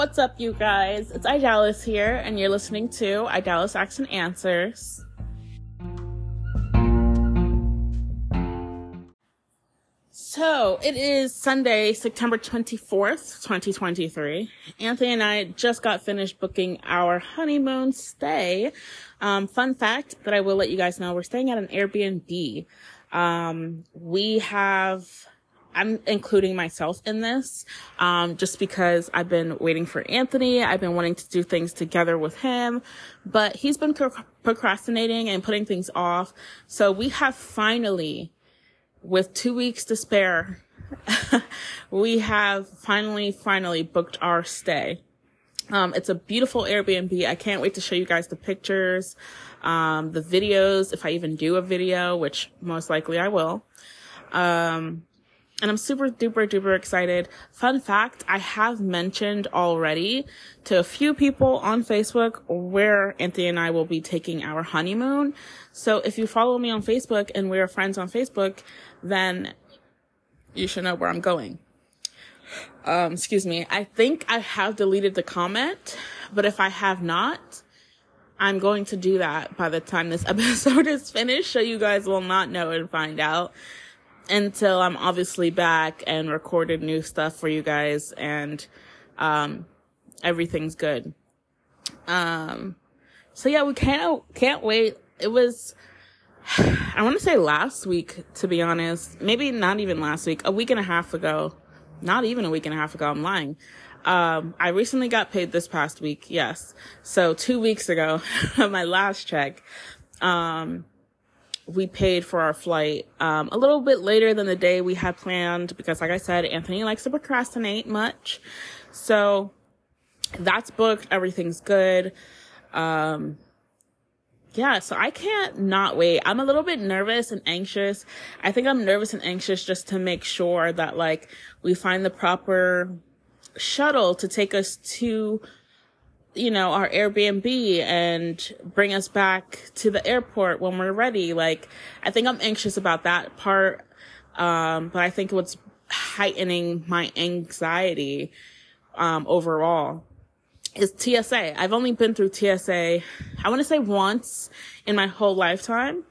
What's up, you guys? It's Idalis here, and you're listening to Idalis Asks and Answers. So, it is Sunday, September 24th, 2023. Anthony and I just got finished booking our honeymoon stay. Um, fun fact that I will let you guys know, we're staying at an Airbnb. Um, we have I'm including myself in this, um, just because I've been waiting for Anthony. I've been wanting to do things together with him, but he's been pro- procrastinating and putting things off. So we have finally, with two weeks to spare, we have finally, finally booked our stay. Um, it's a beautiful Airbnb. I can't wait to show you guys the pictures, um, the videos, if I even do a video, which most likely I will. Um, and I'm super duper duper excited. Fun fact, I have mentioned already to a few people on Facebook where Anthony and I will be taking our honeymoon. So if you follow me on Facebook and we're friends on Facebook, then you should know where I'm going. Um, excuse me. I think I have deleted the comment, but if I have not, I'm going to do that by the time this episode is finished, so you guys will not know and find out until I'm obviously back and recorded new stuff for you guys and um, everything's good. Um, so yeah, we can't can't wait. It was I want to say last week to be honest, maybe not even last week, a week and a half ago. Not even a week and a half ago, I'm lying. Um, I recently got paid this past week, yes. So two weeks ago, my last check. Um, we paid for our flight um, a little bit later than the day we had planned because, like I said, Anthony likes to procrastinate much. So that's booked. Everything's good. Um, yeah, so I can't not wait. I'm a little bit nervous and anxious. I think I'm nervous and anxious just to make sure that like we find the proper shuttle to take us to you know, our Airbnb and bring us back to the airport when we're ready. Like, I think I'm anxious about that part. Um, but I think what's heightening my anxiety, um, overall is TSA. I've only been through TSA, I want to say once in my whole lifetime.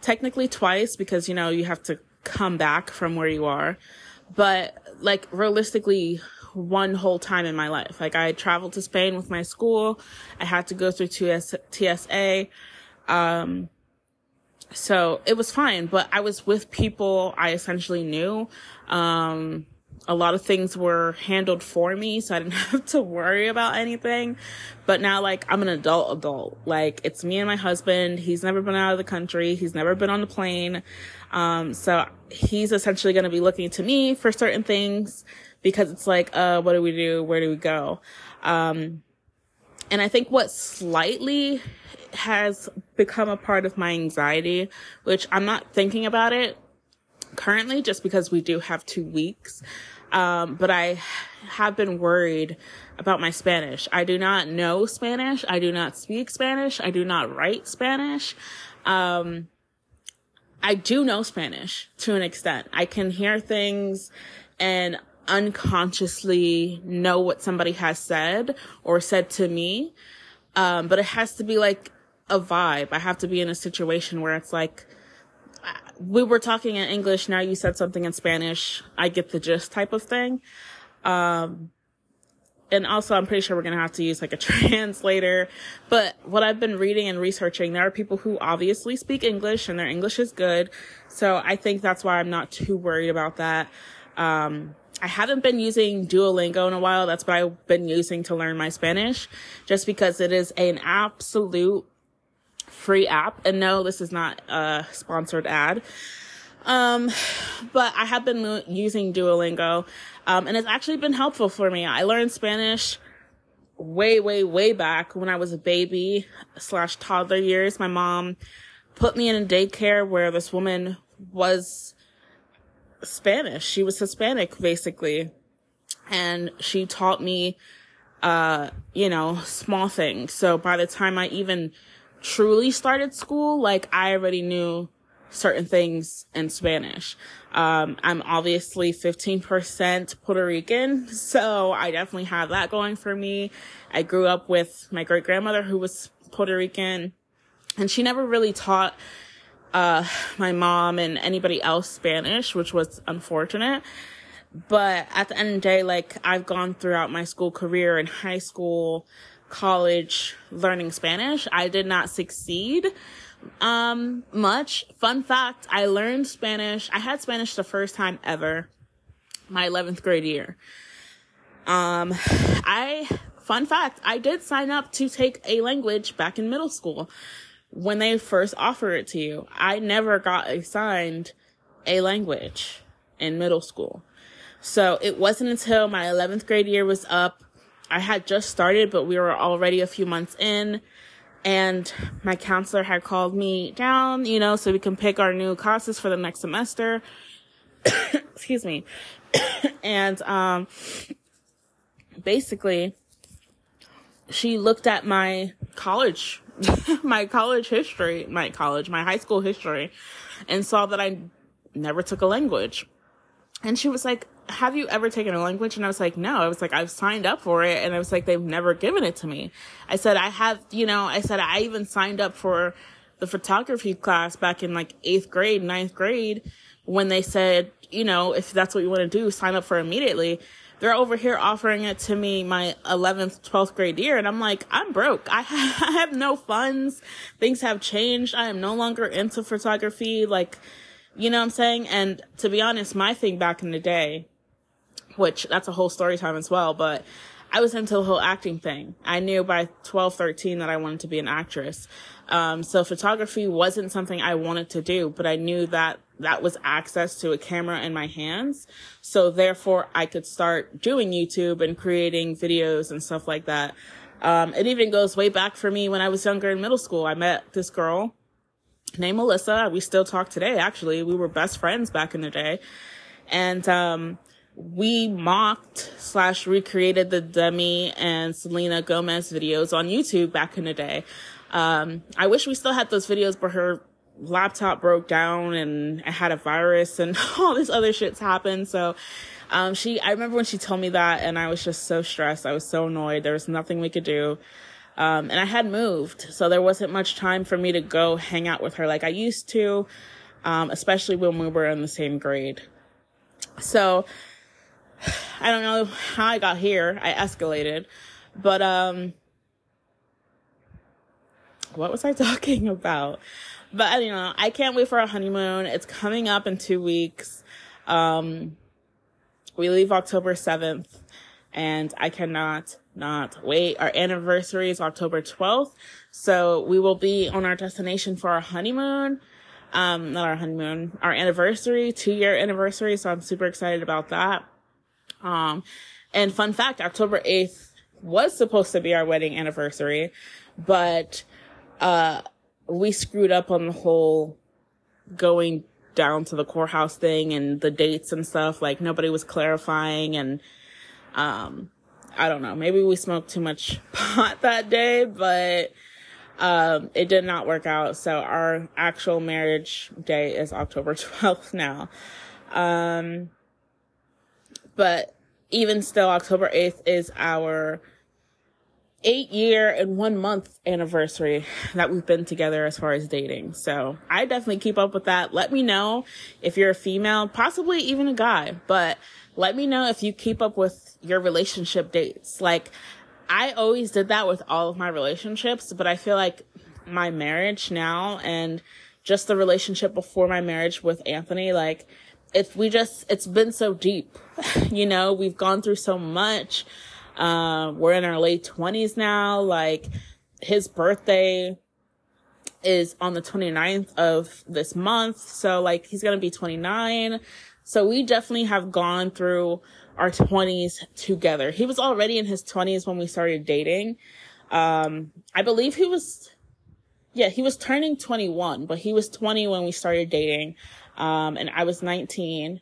Technically twice because, you know, you have to come back from where you are. But like realistically, one whole time in my life. Like I traveled to Spain with my school. I had to go through TSA. Um, so it was fine, but I was with people I essentially knew. Um, a lot of things were handled for me, so I didn't have to worry about anything. But now, like, I'm an adult adult. Like, it's me and my husband. He's never been out of the country. He's never been on the plane. Um, so he's essentially going to be looking to me for certain things because it's like, uh, what do we do? Where do we go? Um, and I think what slightly has become a part of my anxiety, which I'm not thinking about it currently just because we do have two weeks. Um, but I have been worried about my Spanish. I do not know Spanish. I do not speak Spanish. I do not write Spanish. Um, I do know Spanish to an extent. I can hear things and unconsciously know what somebody has said or said to me. Um, but it has to be like a vibe. I have to be in a situation where it's like, we were talking in English. Now you said something in Spanish. I get the gist type of thing. Um, and also I'm pretty sure we're going to have to use like a translator. But what I've been reading and researching, there are people who obviously speak English and their English is good. So I think that's why I'm not too worried about that. Um, I haven't been using Duolingo in a while. That's what I've been using to learn my Spanish just because it is an absolute free app. And no, this is not a sponsored ad. Um, but I have been using Duolingo. Um, and it's actually been helpful for me. I learned Spanish way, way, way back when I was a baby slash toddler years. My mom put me in a daycare where this woman was Spanish. She was Hispanic, basically. And she taught me, uh, you know, small things. So by the time I even truly started school, like I already knew certain things in Spanish. Um, I'm obviously 15% Puerto Rican, so I definitely have that going for me. I grew up with my great grandmother who was Puerto Rican, and she never really taught uh, my mom and anybody else Spanish, which was unfortunate. But at the end of the day, like I've gone throughout my school career in high school, college, learning Spanish. I did not succeed um much. Fun fact, I learned Spanish. I had Spanish the first time ever, my 11th grade year. Um I fun fact, I did sign up to take a language back in middle school when they first offer it to you. I never got assigned a language in middle school. So it wasn't until my 11th grade year was up. I had just started, but we were already a few months in. And my counselor had called me down, you know, so we can pick our new classes for the next semester. Excuse me. and, um, basically, she looked at my college my college history, my college, my high school history, and saw that I never took a language. And she was like, have you ever taken a language? And I was like, no. I was like, I've signed up for it. And I was like, they've never given it to me. I said, I have, you know, I said, I even signed up for the photography class back in like eighth grade, ninth grade, when they said, you know, if that's what you want to do, sign up for immediately they're over here offering it to me my 11th, 12th grade year. And I'm like, I'm broke. I, ha- I have no funds. Things have changed. I am no longer into photography. Like, you know what I'm saying? And to be honest, my thing back in the day, which that's a whole story time as well, but I was into the whole acting thing. I knew by 12, 13 that I wanted to be an actress. Um, so photography wasn't something I wanted to do, but I knew that that was access to a camera in my hands. So therefore I could start doing YouTube and creating videos and stuff like that. Um, it even goes way back for me when I was younger in middle school. I met this girl named Melissa. We still talk today, actually. We were best friends back in the day. And, um, we mocked slash recreated the Demi and Selena Gomez videos on YouTube back in the day. Um, I wish we still had those videos, but her laptop broke down and I had a virus and all this other shit's happened. So, um, she, I remember when she told me that and I was just so stressed. I was so annoyed. There was nothing we could do. Um, and I had moved. So there wasn't much time for me to go hang out with her like I used to. Um, especially when we were in the same grade. So, I don't know how I got here. I escalated, but, um, what was I talking about? But you know, I can't wait for our honeymoon. It's coming up in two weeks. Um, we leave October 7th and I cannot not wait. Our anniversary is October 12th. So we will be on our destination for our honeymoon. Um, not our honeymoon, our anniversary, two year anniversary. So I'm super excited about that. Um, and fun fact, October 8th was supposed to be our wedding anniversary, but uh, we screwed up on the whole going down to the courthouse thing and the dates and stuff. Like nobody was clarifying and, um, I don't know. Maybe we smoked too much pot that day, but, um, it did not work out. So our actual marriage day is October 12th now. Um, but even still, October 8th is our eight year and one month anniversary that we've been together as far as dating. So I definitely keep up with that. Let me know if you're a female, possibly even a guy, but let me know if you keep up with your relationship dates. Like I always did that with all of my relationships, but I feel like my marriage now and just the relationship before my marriage with Anthony, like if we just, it's been so deep, you know, we've gone through so much uh, we're in our late 20s now. Like his birthday is on the 29th of this month. So like he's going to be 29. So we definitely have gone through our 20s together. He was already in his 20s when we started dating. Um, I believe he was, yeah, he was turning 21, but he was 20 when we started dating. Um, and I was 19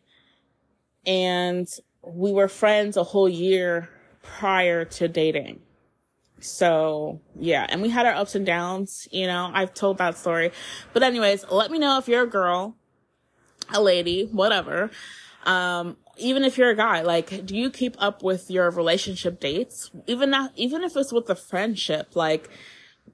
and we were friends a whole year prior to dating. So yeah, and we had our ups and downs, you know, I've told that story. But anyways, let me know if you're a girl a lady, whatever. Um, even if you're a guy, like, do you keep up with your relationship dates? Even not, even if it's with a friendship, like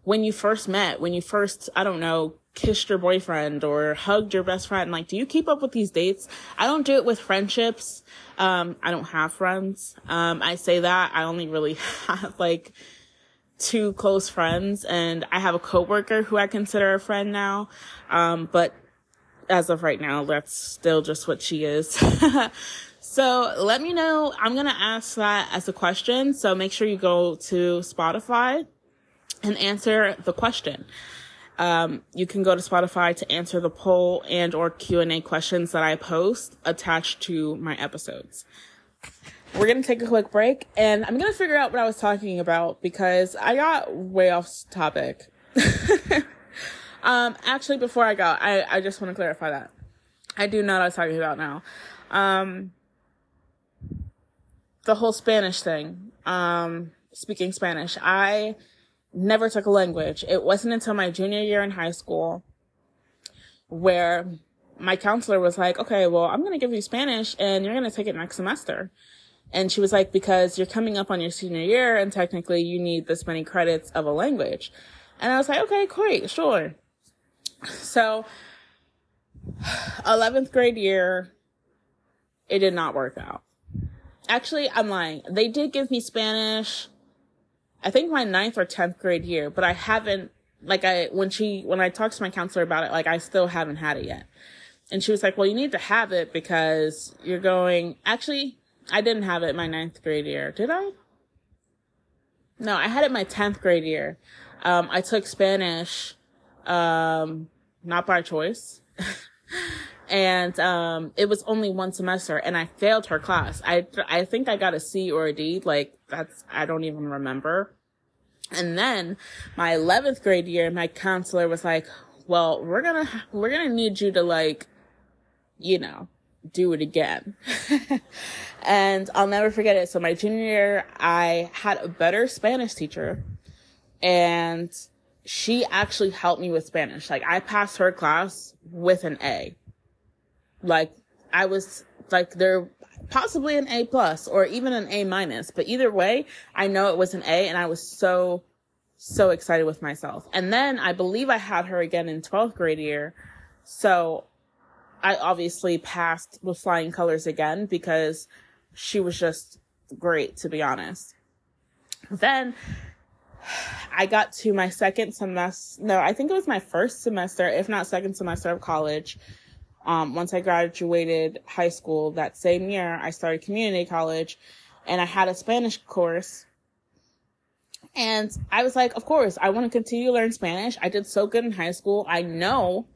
when you first met, when you first, I don't know, kissed your boyfriend or hugged your best friend, like, do you keep up with these dates? I don't do it with friendships. Um, I don't have friends. Um, I say that I only really have like two close friends and I have a coworker who I consider a friend now. Um, but as of right now, that's still just what she is. So let me know. I'm going to ask that as a question. So make sure you go to Spotify and answer the question. Um, you can go to Spotify to answer the poll and or Q&A questions that I post attached to my episodes. We're going to take a quick break and I'm going to figure out what I was talking about because I got way off topic. um, actually, before I go, I, I just want to clarify that. I do know what I was talking about now. Um, the whole Spanish thing, um, speaking Spanish. I never took a language. It wasn't until my junior year in high school where my counselor was like, okay, well, I'm going to give you Spanish and you're going to take it next semester. And she was like, because you're coming up on your senior year and technically you need this many credits of a language. And I was like, okay, great, sure. So 11th grade year, it did not work out actually, I'm lying. They did give me Spanish. I think my ninth or 10th grade year, but I haven't, like I, when she, when I talked to my counselor about it, like I still haven't had it yet. And she was like, well, you need to have it because you're going, actually, I didn't have it my ninth grade year. Did I? No, I had it my 10th grade year. Um, I took Spanish, um, not by choice. and um, it was only one semester and i failed her class. I i think i got a c or a d like that's i don't even remember. And then my 11th grade year my counselor was like well we're gonna we're gonna need you to like you know do it again. And i'll never forget it. So my junior year i had a better spanish teacher and she actually helped me with spanish. Like i passed her class with an a like I was like there possibly an A plus or even an A minus, but either way, I know it was an A and I was so so excited with myself. And then I believe I had her again in 12th grade year. So I obviously passed with flying colors again because she was just great to be honest. Then I got to my second semester. No, I think it was my first semester, if not second semester of college. Um, once I graduated high school that same year, I started community college and I had a Spanish course. And I was like, of course, I want to continue to learn Spanish. I did so good in high school. I know,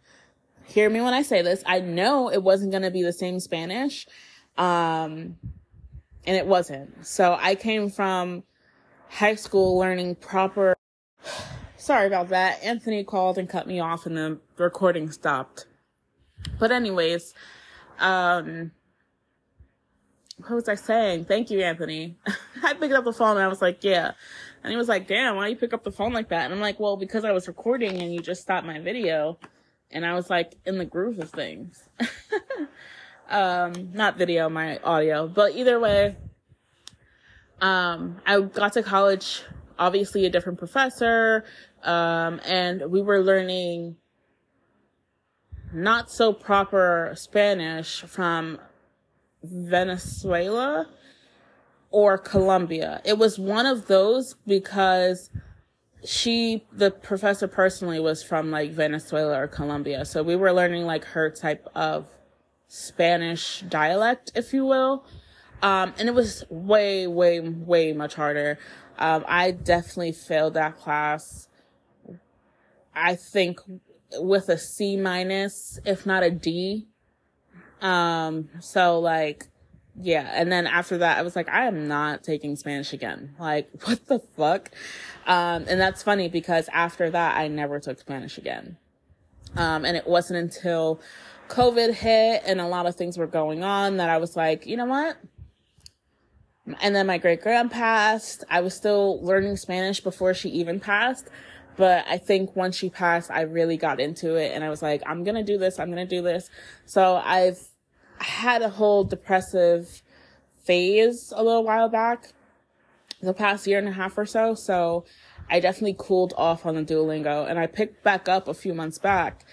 hear me when I say this, I know it wasn't going to be the same Spanish. Um, and it wasn't. So I came from high school learning proper. Sorry about that. Anthony called and cut me off and the recording stopped. But anyways, um, what was I saying? Thank you, Anthony. I picked up the phone and I was like, yeah. And he was like, damn, why you pick up the phone like that? And I'm like, well, because I was recording and you just stopped my video. And I was like in the groove of things. um, not video, my audio. But either way, um, I got to college, obviously a different professor. Um, and we were learning not so proper Spanish from Venezuela or Colombia. It was one of those because she, the professor personally was from like Venezuela or Colombia. So we were learning like her type of Spanish dialect, if you will. Um, and it was way, way, way much harder. Um, I definitely failed that class. I think with a C minus, if not a D. Um, so like, yeah. And then after that, I was like, I am not taking Spanish again. Like, what the fuck? Um, and that's funny because after that, I never took Spanish again. Um, and it wasn't until COVID hit and a lot of things were going on that I was like, you know what? And then my great grand passed. I was still learning Spanish before she even passed. But I think once she passed, I really got into it and I was like, I'm going to do this. I'm going to do this. So I've had a whole depressive phase a little while back, the past year and a half or so. So I definitely cooled off on the Duolingo and I picked back up a few months back.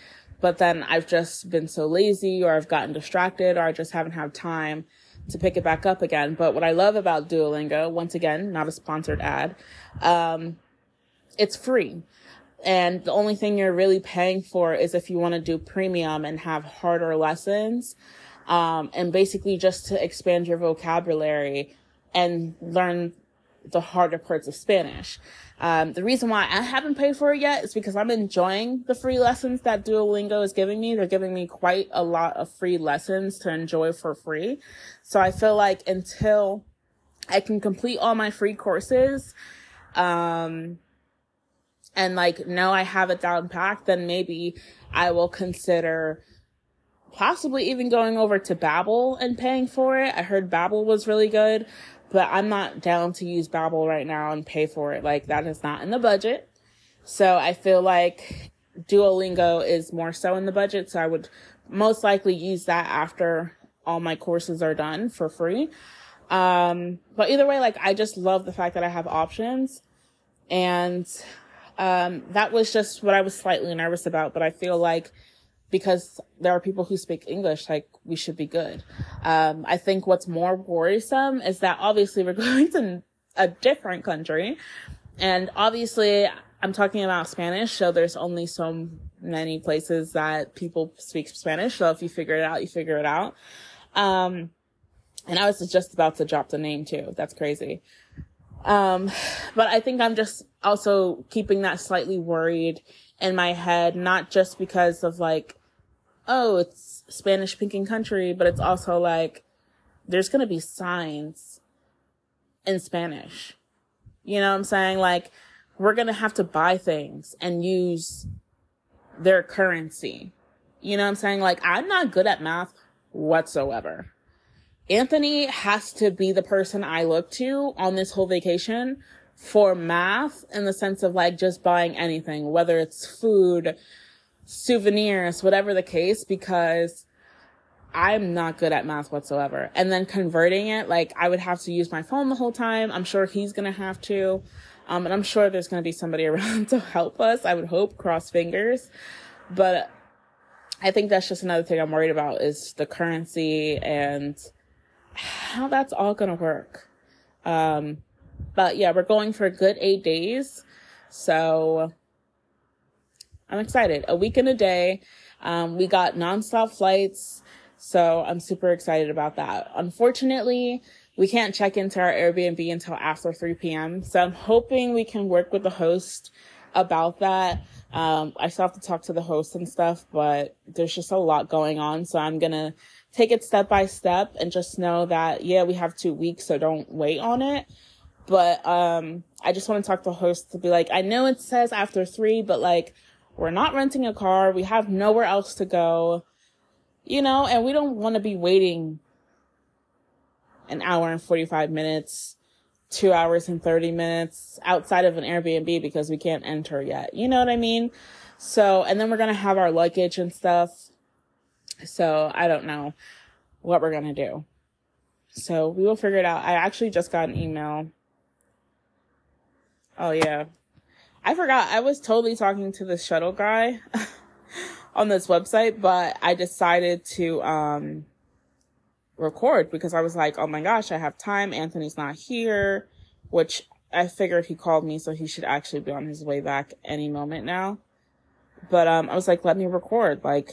But then I've just been so lazy or I've gotten distracted or I just haven't had time to pick it back up again. But what I love about Duolingo, once again, not a sponsored ad, um, it's free. And the only thing you're really paying for is if you want to do premium and have harder lessons um, and basically just to expand your vocabulary and learn the harder parts of Spanish. Um, the reason why I haven't paid for it yet is because I'm enjoying the free lessons that Duolingo is giving me. They're giving me quite a lot of free lessons to enjoy for free. So I feel like until I can complete all my free courses, um, and like know I have it down packed, then maybe I will consider possibly even going over to Babbel and paying for it. I heard Babbel was really good, but I'm not down to use Babbel right now and pay for it. Like that is not in the budget. So I feel like Duolingo is more so in the budget. So I would most likely use that after all my courses are done for free. Um, but either way, like I just love the fact that I have options and, um, that was just what I was slightly nervous about, but I feel like because there are people who speak English, like we should be good. Um, I think what's more worrisome is that obviously we're going to a different country and obviously I'm talking about Spanish. So there's only so many places that people speak Spanish. So if you figure it out, you figure it out. Um, and I was just about to drop the name too. That's crazy. Um, but I think I'm just also keeping that slightly worried in my head, not just because of like oh, it's Spanish speaking country, but it's also like there's going to be signs in Spanish. You know what I'm saying? Like we're going to have to buy things and use their currency. You know what I'm saying? Like I'm not good at math whatsoever. Anthony has to be the person I look to on this whole vacation for math in the sense of like just buying anything, whether it's food, souvenirs, whatever the case, because I'm not good at math whatsoever. And then converting it, like I would have to use my phone the whole time. I'm sure he's going to have to. Um, and I'm sure there's going to be somebody around to help us. I would hope, cross fingers. But I think that's just another thing I'm worried about is the currency and how that's all to work. Um, but yeah, we're going for a good eight days. So I'm excited. A week and a day. Um, we got nonstop flights. So I'm super excited about that. Unfortunately, we can't check into our Airbnb until after 3 p.m. So I'm hoping we can work with the host about that. Um, I still have to talk to the host and stuff, but there's just a lot going on. So I'm going to take it step by step and just know that, yeah, we have two weeks. So don't wait on it. But, um, I just want to talk to host to be like, I know it says after three, but like, we're not renting a car. We have nowhere else to go, you know, and we don't want to be waiting an hour and 45 minutes, two hours and 30 minutes outside of an Airbnb because we can't enter yet. You know what I mean? So, and then we're going to have our luggage and stuff. So I don't know what we're going to do. So we will figure it out. I actually just got an email. Oh yeah. I forgot. I was totally talking to the shuttle guy on this website, but I decided to, um, record because I was like, oh my gosh, I have time. Anthony's not here, which I figured he called me, so he should actually be on his way back any moment now. But, um, I was like, let me record. Like,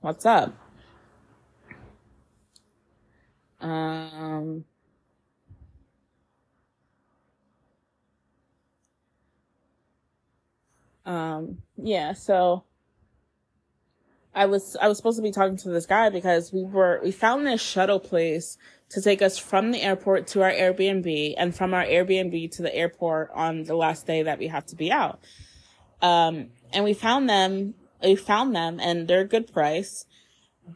what's up? Um, Um, yeah, so I was, I was supposed to be talking to this guy because we were, we found this shuttle place to take us from the airport to our Airbnb and from our Airbnb to the airport on the last day that we have to be out. Um, and we found them, we found them and they're a good price.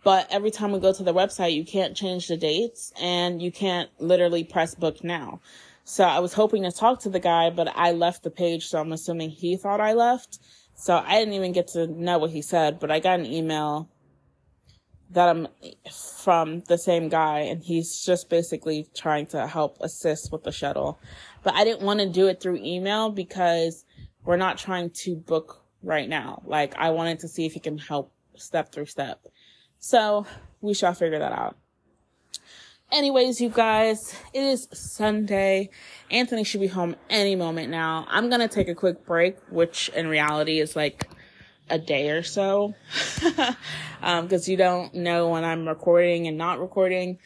But every time we go to the website, you can't change the dates and you can't literally press book now. So I was hoping to talk to the guy, but I left the page, so I'm assuming he thought I left. So I didn't even get to know what he said, but I got an email that I'm from the same guy and he's just basically trying to help assist with the shuttle. But I didn't want to do it through email because we're not trying to book right now. Like I wanted to see if he can help step through step. So we shall figure that out. Anyways, you guys, it is Sunday. Anthony should be home any moment now. I'm gonna take a quick break, which in reality is like a day or so. um, cause you don't know when I'm recording and not recording.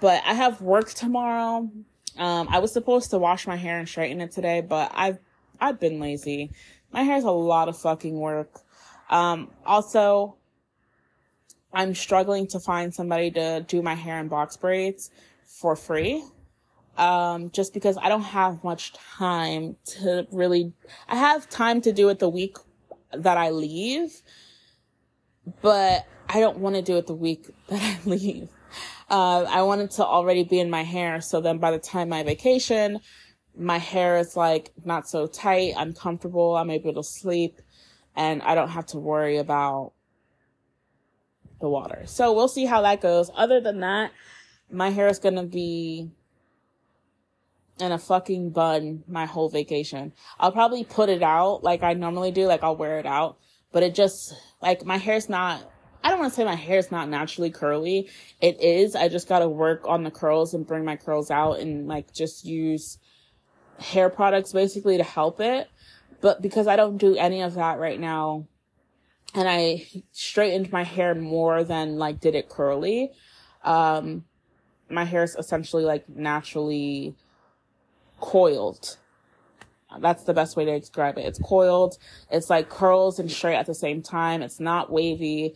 But I have work tomorrow. Um, I was supposed to wash my hair and straighten it today, but I've, I've been lazy. My hair's a lot of fucking work. Um, also, I'm struggling to find somebody to do my hair in box braids for free. Um, just because I don't have much time to really, I have time to do it the week that I leave, but I don't want to do it the week that I leave. Uh, I wanted to already be in my hair. So then by the time my vacation, my hair is like not so tight. I'm comfortable. I'm able to sleep and I don't have to worry about the water. So we'll see how that goes. Other than that, my hair is going to be in a fucking bun my whole vacation. I'll probably put it out like I normally do. Like I'll wear it out, but it just like my hair's not, I don't want to say my hair's not naturally curly. It is. I just got to work on the curls and bring my curls out and like just use hair products basically to help it. But because I don't do any of that right now, and I straightened my hair more than like did it curly. Um, my hair is essentially like naturally coiled. That's the best way to describe it. It's coiled. It's like curls and straight at the same time. It's not wavy.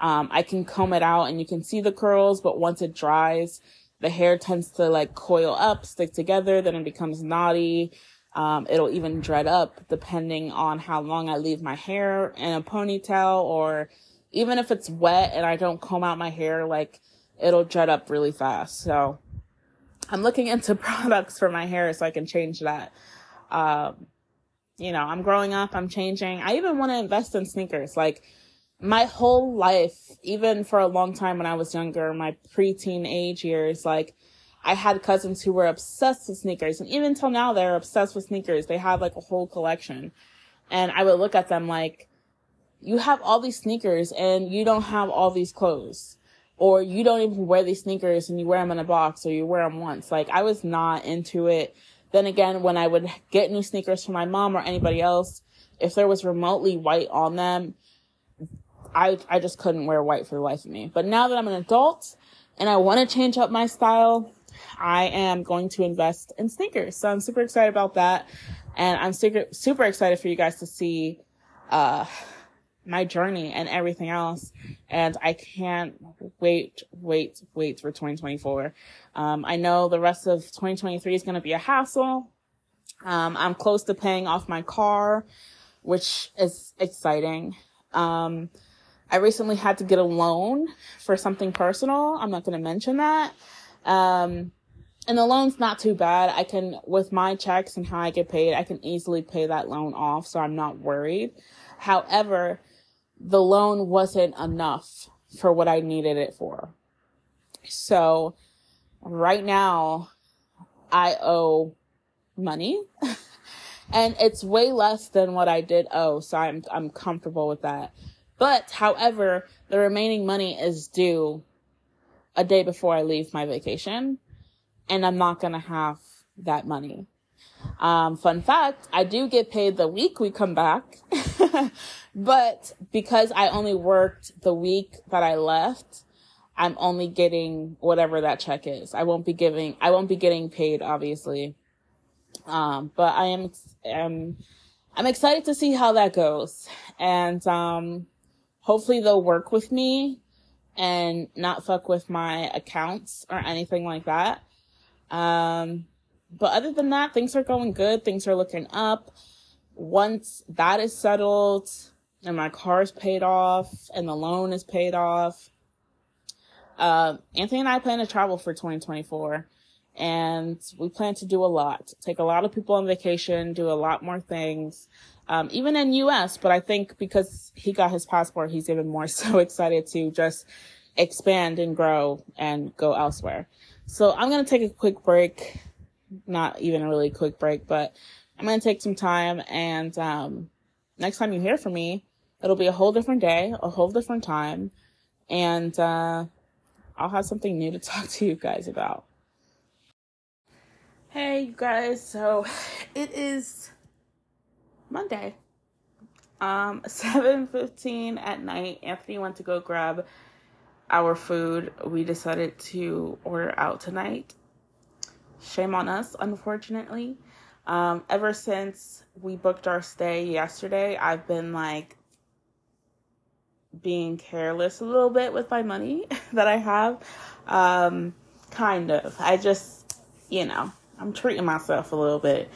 Um, I can comb it out and you can see the curls, but once it dries, the hair tends to like coil up, stick together, then it becomes knotty. Um, it'll even dread up depending on how long I leave my hair in a ponytail or even if it's wet and I don't comb out my hair, like it'll dread up really fast. So I'm looking into products for my hair so I can change that. Um, you know, I'm growing up, I'm changing. I even want to invest in sneakers. Like my whole life, even for a long time when I was younger, my preteen age years, like I had cousins who were obsessed with sneakers and even till now they're obsessed with sneakers. They have like a whole collection. And I would look at them like, you have all these sneakers and you don't have all these clothes. Or you don't even wear these sneakers and you wear them in a box or you wear them once. Like I was not into it. Then again, when I would get new sneakers for my mom or anybody else, if there was remotely white on them, I, I just couldn't wear white for the life of me. But now that I'm an adult and I want to change up my style, I am going to invest in sneakers. So I'm super excited about that. And I'm super, super excited for you guys to see, uh, my journey and everything else. And I can't wait, wait, wait for 2024. Um, I know the rest of 2023 is going to be a hassle. Um, I'm close to paying off my car, which is exciting. Um, I recently had to get a loan for something personal. I'm not going to mention that. Um, and the loan's not too bad. I can, with my checks and how I get paid, I can easily pay that loan off. So I'm not worried. However, the loan wasn't enough for what I needed it for. So right now I owe money and it's way less than what I did owe. So I'm, I'm comfortable with that. But however, the remaining money is due a day before I leave my vacation and I'm not going to have that money. Um, fun fact, I do get paid the week we come back, but because I only worked the week that I left, I'm only getting whatever that check is. I won't be giving, I won't be getting paid, obviously. Um, but I am, am, I'm excited to see how that goes. And, um, hopefully they'll work with me and not fuck with my accounts or anything like that. Um, but other than that, things are going good. Things are looking up. Once that is settled and my car is paid off and the loan is paid off, uh, Anthony and I plan to travel for 2024. and we plan to do a lot. Take a lot of people on vacation, do a lot more things, um, even in U.S. But I think because he got his passport, he's even more so excited to just expand and grow and go elsewhere. So I'm gonna take a quick break, not even a really quick break, but I'm gonna take some time and um, next time you hear from me, it'll be a whole different day, a whole different time, and uh, I'll have something new to talk to you guys about. Hey, you guys. So it is Monday. Um, 7.15 at night. Anthony went to go grab our food. We decided to order out tonight. Shame on us, unfortunately. Um, ever since we booked our stay yesterday, I've been like being careless a little bit with my money that I have. Um, kind of. I just, you know, I'm treating myself a little bit.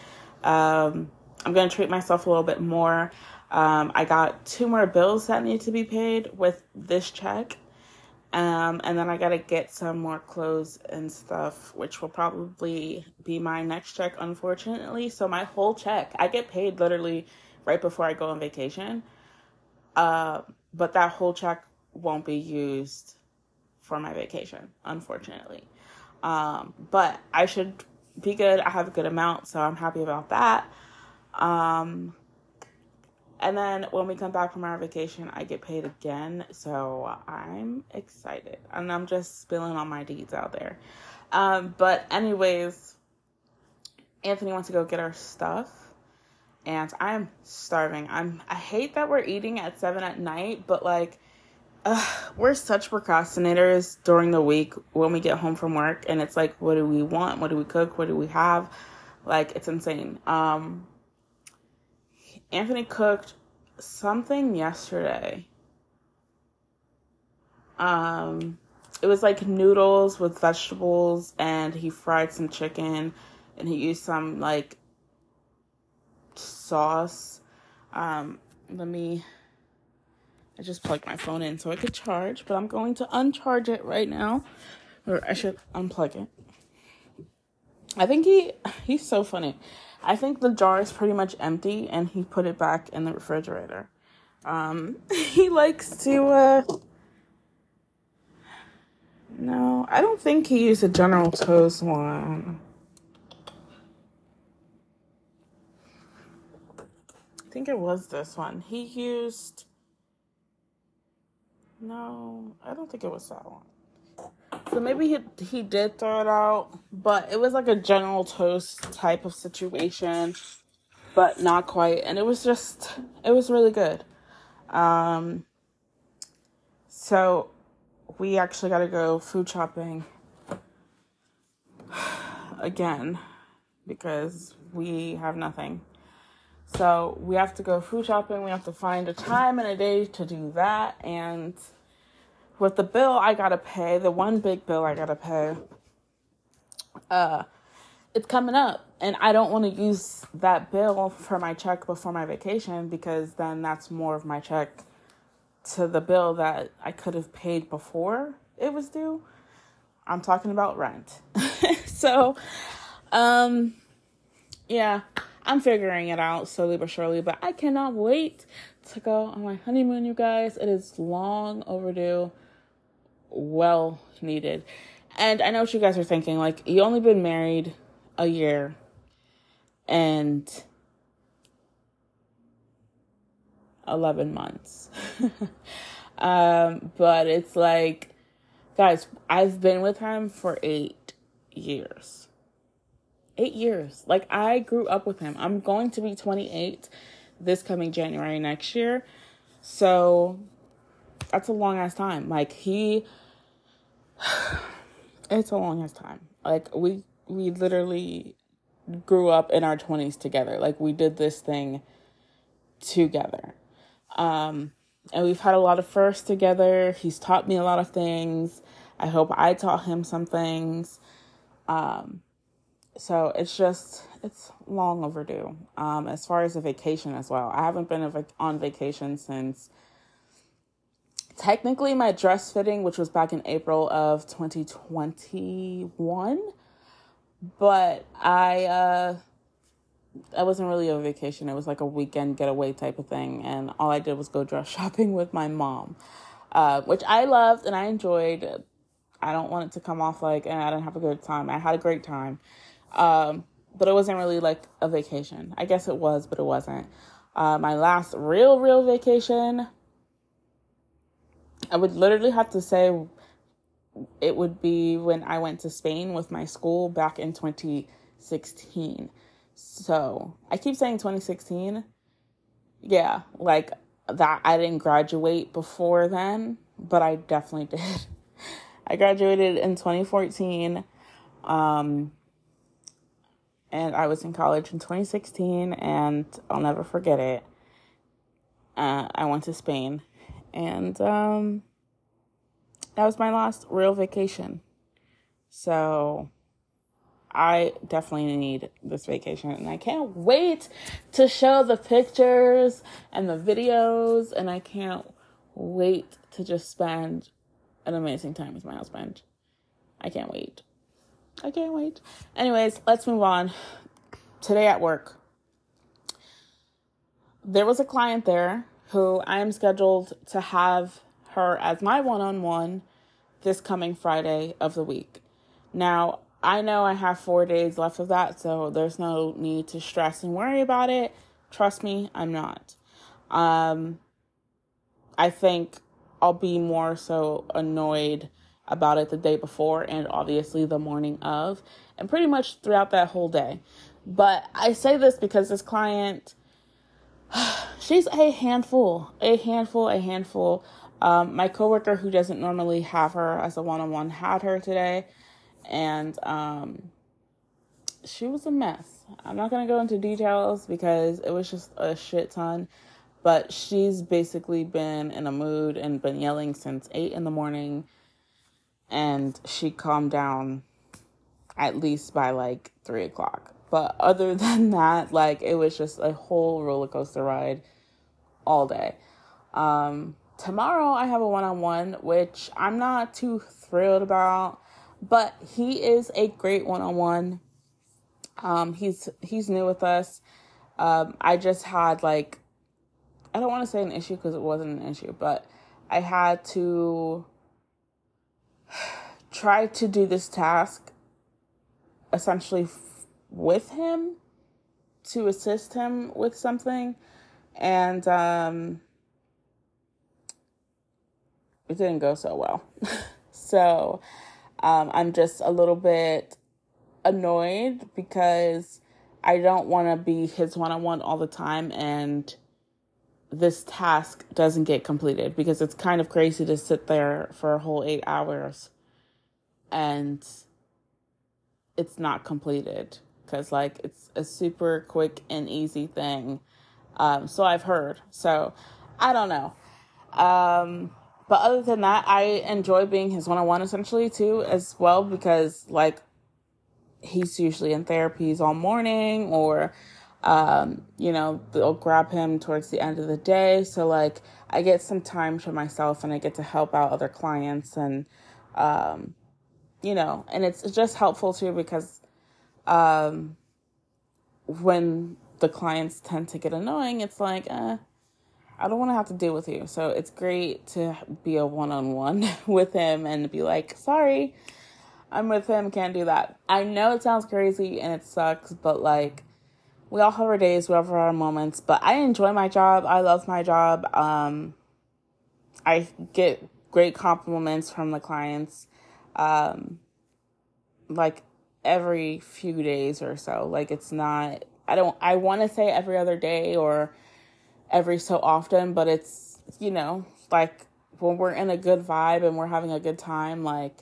Um, I'm going to treat myself a little bit more. Um, I got two more bills that need to be paid with this check. Um, and then I got to get some more clothes and stuff, which will probably be my next check, unfortunately. So my whole check, I get paid literally right before I go on vacation. Uh, but that whole check won't be used for my vacation, unfortunately. Um, but I should be good. I have a good amount, so I'm happy about that. Um, and then when we come back from our vacation, I get paid again. So I'm excited. And I'm just spilling all my deeds out there. Um, but, anyways, Anthony wants to go get our stuff. And I'm starving. I'm I hate that we're eating at seven at night, but like we're such procrastinators during the week when we get home from work and it's like what do we want what do we cook what do we have like it's insane um anthony cooked something yesterday um it was like noodles with vegetables and he fried some chicken and he used some like sauce um let me I just plugged my phone in so I could charge, but I'm going to uncharge it right now. Or I should unplug it. I think he he's so funny. I think the jar is pretty much empty and he put it back in the refrigerator. Um he likes to uh No, I don't think he used a General Tso's one. I think it was this one. He used no, I don't think it was that one. So maybe he he did throw it out, but it was like a General Tso's type of situation, but not quite. And it was just it was really good. Um so we actually got to go food shopping again because we have nothing. So we have to go food shopping. We have to find a time and a day to do that. And with the bill I gotta pay, the one big bill I gotta pay, uh, it's coming up. And I don't want to use that bill for my check before my vacation because then that's more of my check to the bill that I could have paid before it was due. I'm talking about rent. so, um, yeah. I'm figuring it out slowly but surely, but I cannot wait to go on my honeymoon, you guys. It is long overdue, well needed. And I know what you guys are thinking like, you only been married a year and 11 months. um, but it's like, guys, I've been with him for eight years eight years. Like I grew up with him. I'm going to be 28 this coming January next year. So that's a long ass time. Like he it's a long time. Like we we literally grew up in our 20s together. Like we did this thing together. Um and we've had a lot of firsts together. He's taught me a lot of things. I hope I taught him some things. Um so it's just it's long overdue um as far as a vacation as well i haven't been on vacation since technically my dress fitting which was back in april of 2021 but I uh I wasn't really a vacation. It was like a weekend getaway type of thing, and all I did was go dress shopping with my mom, uh, which I loved and I enjoyed. I don't want it to come off like and I didn't have a good time. I had a great time, um, but it wasn't really like a vacation. I guess it was, but it wasn't. Uh, my last real, real vacation, I would literally have to say it would be when I went to Spain with my school back in 2016. So I keep saying 2016. Yeah, like that. I didn't graduate before then, but I definitely did. I graduated in 2014. Um, and I was in college in 2016, and I'll never forget it. Uh, I went to Spain, and um, that was my last real vacation. So I definitely need this vacation and I can't wait to show the pictures and the videos and I can't wait to just spend an amazing time with my husband. I can't wait. I can't wait. Anyways, let's move on. Today at work, there was a client there who I am scheduled to have her as my one on one this coming Friday of the week. Now, I know I have four days left of that, so there's no need to stress and worry about it. Trust me, I'm not. Um, I think I'll be more so annoyed about it the day before and obviously the morning of, and pretty much throughout that whole day. But I say this because this client, she's a handful, a handful, a handful. Um, my coworker who doesn't normally have her as a one on one had her today and um, she was a mess. I'm not gonna go into details because it was just a shit ton. But she's basically been in a mood and been yelling since eight in the morning, and she calmed down at least by like three o'clock. But other than that, like it was just a whole roller coaster ride all day. Um, tomorrow I have a one on one, which I'm not too thrilled about but he is a great one-on-one um he's he's new with us um i just had like i don't want to say an issue because it wasn't an issue but i had to try to do this task essentially with him to assist him with something. And um it didn't go so well. So um, I'm just a little bit annoyed because I don't want to be his one on one all the time and this task doesn't get completed because it's kind of crazy to sit there for a whole eight hours and it's not completed because like it's a super quick and easy thing. Um, so i've heard. So i don't know. Um, but other than that, I enjoy being his one on one essentially too, as well, because like he's usually in therapies all morning or, um, you know, they'll grab him towards the end of the day. So like I get some time to myself and I get to help out other clients and, um, you know, and it's just helpful too because, um, when the clients tend to get annoying, it's like, uh, I don't want to have to deal with you. So it's great to be a one on one with him and be like, sorry, I'm with him, can't do that. I know it sounds crazy and it sucks, but like, we all have our days, we all have our moments, but I enjoy my job. I love my job. Um, I get great compliments from the clients, um, like every few days or so. Like, it's not, I don't, I want to say every other day or, every so often, but it's, you know, like when we're in a good vibe and we're having a good time, like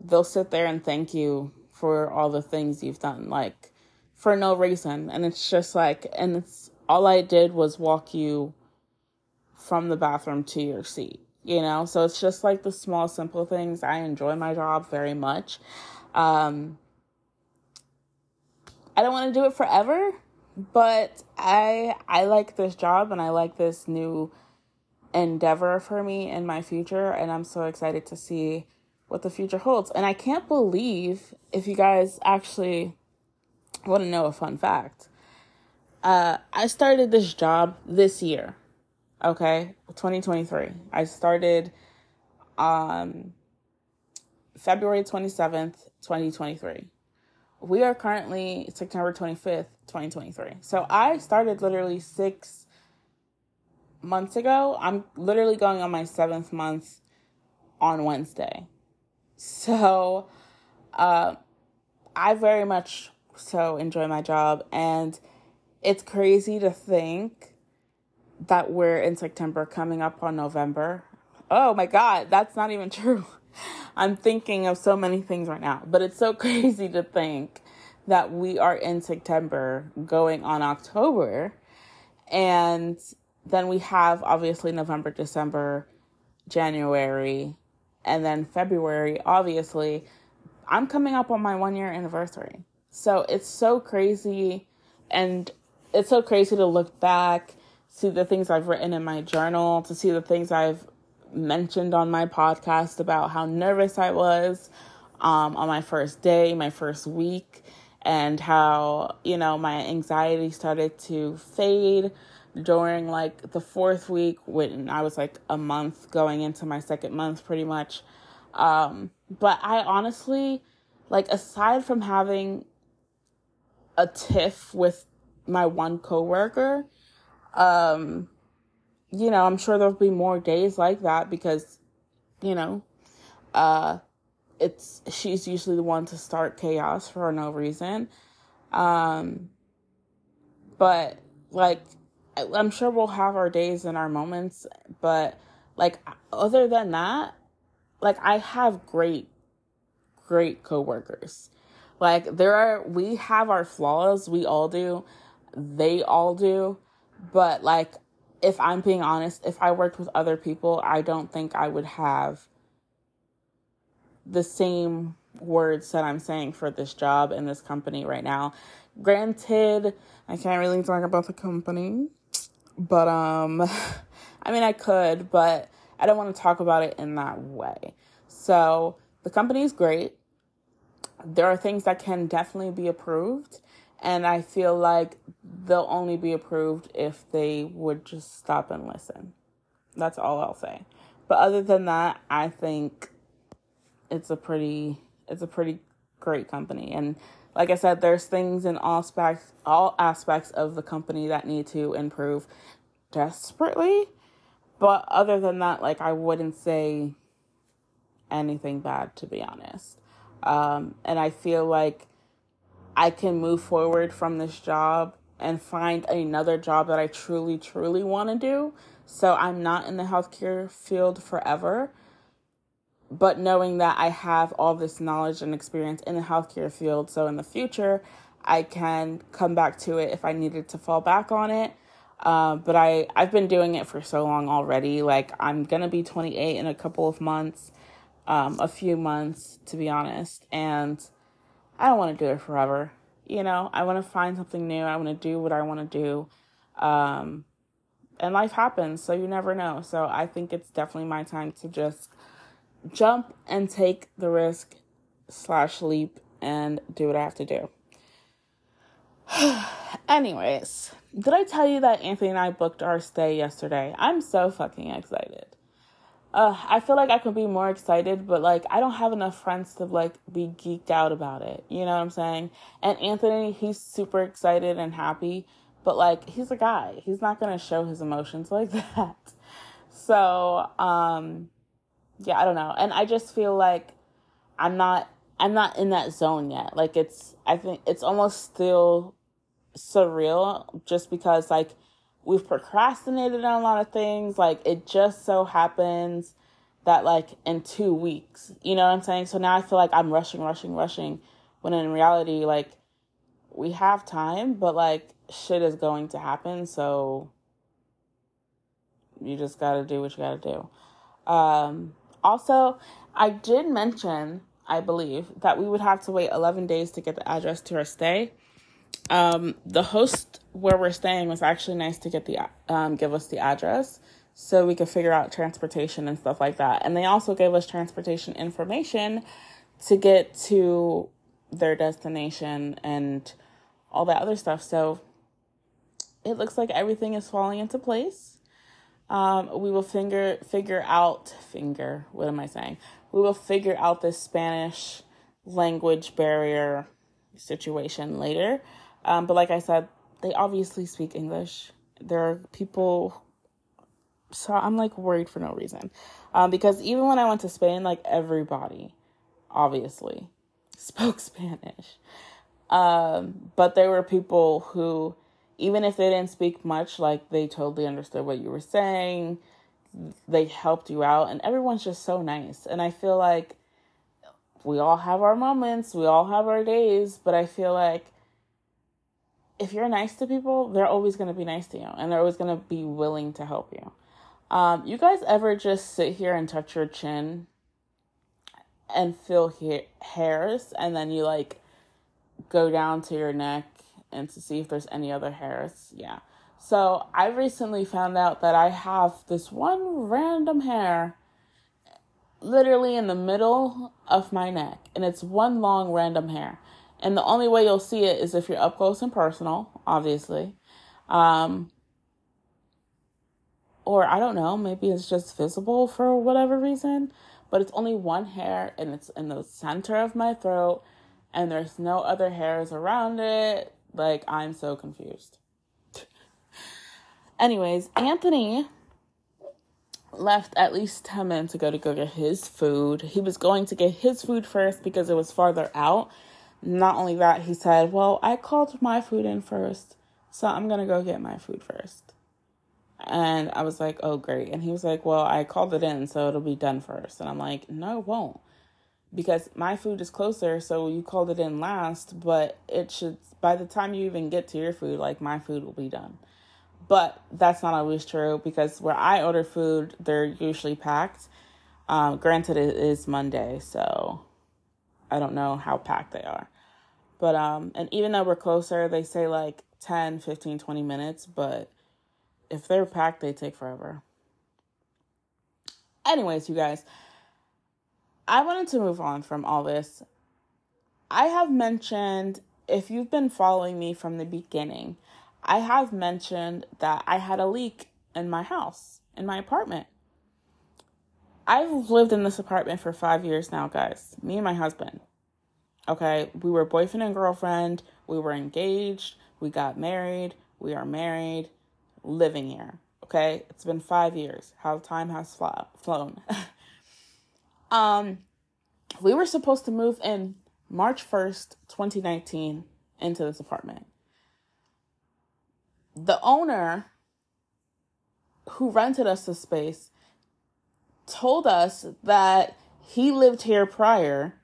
they'll sit there and thank you for all the things you've done, like for no reason. And it's just like, and it's all I did was walk you from the bathroom to your seat, you know? So it's just like the small, simple things. I enjoy my job very much. Um, I don't want to do it forever but I I like this job and I like this new endeavor for me in my future and I'm so excited to see what the future holds. And I can't believe if you guys actually want to know a fun fact? Uh, I started this job this year. Okay, 2023. I started um February 27th, 2023. We are currently September 25th, 2023. So I started literally 6 months ago. I'm literally going on my 7th month on Wednesday. So uh I very much so enjoy my job and it's crazy to think that we're in September coming up on November. Oh my God, that's not even true. I'm thinking of so many things right now, but it's so crazy to think that we are in September going on October. And then we have obviously November, December, January, and then February, obviously. I'm coming up on my one year anniversary. So it's so crazy and it's so crazy to look back, see the things I've written in my journal, to see the things I've mentioned on my podcast about how nervous I was um, on my first day, my first week, and how, you know, my anxiety started to fade during like the fourth week when I was like a month going into my second month pretty much. Um, but I honestly, like, aside from having a tiff with my one coworker, um, you know, I'm sure there'll be more days like that because, you know, uh, it's she's usually the one to start chaos for no reason. Um, but like, I'm sure we'll have our days and our moments, but like, other than that, like, I have great, great coworkers. Like, there are, we have our flaws, we all do, they all do, but like, if I'm being honest, if I worked with other people, I don't think I would have the same words that I'm saying for this job in this company right now. Granted, I can't really talk about the company, but um I mean I could, but I don't want to talk about it in that way. So, the company is great. There are things that can definitely be approved and I feel like they'll only be approved if they would just stop and listen. That's all I'll say. But other than that, I think it's a pretty it's a pretty great company and like I said there's things in all aspects all aspects of the company that need to improve desperately. But other than that, like I wouldn't say anything bad to be honest. Um and I feel like I can move forward from this job and find another job that I truly, truly want to do. So I'm not in the healthcare field forever. But knowing that I have all this knowledge and experience in the healthcare field, so in the future, I can come back to it if I needed to fall back on it. Uh, but I, I've been doing it for so long already. Like, I'm going to be 28 in a couple of months, um, a few months, to be honest. And I don't want to do it forever. You know, I want to find something new. I want to do what I want to do. Um, and life happens, so you never know. So I think it's definitely my time to just jump and take the risk slash leap and do what I have to do. Anyways, did I tell you that Anthony and I booked our stay yesterday? I'm so fucking excited uh, I feel like I could be more excited, but like I don't have enough friends to like be geeked out about it. You know what I'm saying? And Anthony, he's super excited and happy, but like he's a guy. He's not gonna show his emotions like that. So, um, yeah, I don't know. And I just feel like I'm not I'm not in that zone yet. Like it's I think it's almost still surreal just because like we've procrastinated on a lot of things. Like it just so happens that like in two weeks, you know what I'm saying? So now I feel like I'm rushing, rushing, rushing when in reality, like we have time, but like shit is going to happen. So you just gotta do what you gotta do. Um, also, I did mention, I believe, that we would have to wait 11 days to get the address to our stay um, the host where we're staying was actually nice to get the um, give us the address so we could figure out transportation and stuff like that. And they also gave us transportation information to get to their destination and all that other stuff. So it looks like everything is falling into place. Um, we will figure figure out finger. What am I saying? We will figure out this Spanish language barrier situation later. Um, but like I said, they obviously speak English. There are people. So I'm like worried for no reason, um, because even when I went to Spain, like everybody, obviously, spoke Spanish. Um, but there were people who even if they didn't speak much, like they totally understood what you were saying. They helped you out, and everyone's just so nice. And I feel like we all have our moments, we all have our days, but I feel like if you're nice to people, they're always going to be nice to you and they're always going to be willing to help you. Um, you guys ever just sit here and touch your chin and feel ha- hairs and then you like go down to your neck and to see if there's any other hairs. Yeah. So I recently found out that I have this one random hair literally in the middle of my neck, and it's one long random hair. And the only way you'll see it is if you're up close and personal, obviously. Um, or I don't know, maybe it's just visible for whatever reason, but it's only one hair and it's in the center of my throat and there's no other hairs around it. Like, I'm so confused. Anyways, Anthony left at least 10 minutes ago to go get his food. He was going to get his food first because it was farther out. Not only that, he said, Well, I called my food in first, so I'm going to go get my food first. And I was like, Oh, great. And he was like, Well, I called it in, so it'll be done first. And I'm like, No, it won't because my food is closer, so you called it in last, but it should by the time you even get to your food, like my food will be done. But that's not always true because where I order food, they're usually packed. Um, granted, it is Monday, so I don't know how packed they are. But, um, and even though we're closer, they say like 10, 15, 20 minutes, but if they're packed, they take forever. Anyways, you guys, I wanted to move on from all this. I have mentioned, if you've been following me from the beginning, I have mentioned that I had a leak in my house, in my apartment. I've lived in this apartment for five years now, guys. Me and my husband. Okay, we were boyfriend and girlfriend. We were engaged. We got married. We are married, living here. Okay, it's been five years. How time has flown. Um, we were supposed to move in March 1st, 2019, into this apartment. The owner who rented us the space told us that he lived here prior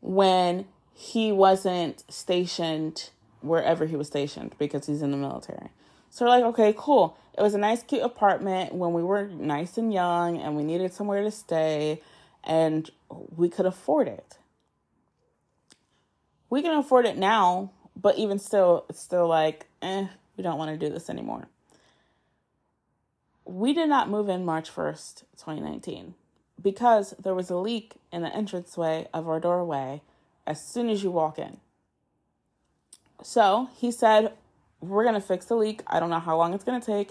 when he wasn't stationed wherever he was stationed because he's in the military. So we're like, okay, cool. It was a nice, cute apartment when we were nice and young and we needed somewhere to stay and we could afford it. We can afford it now, but even still, it's still like, eh, we don't want to do this anymore. We did not move in March 1st, 2019, because there was a leak in the entranceway of our doorway as soon as you walk in. So he said, We're going to fix the leak. I don't know how long it's going to take.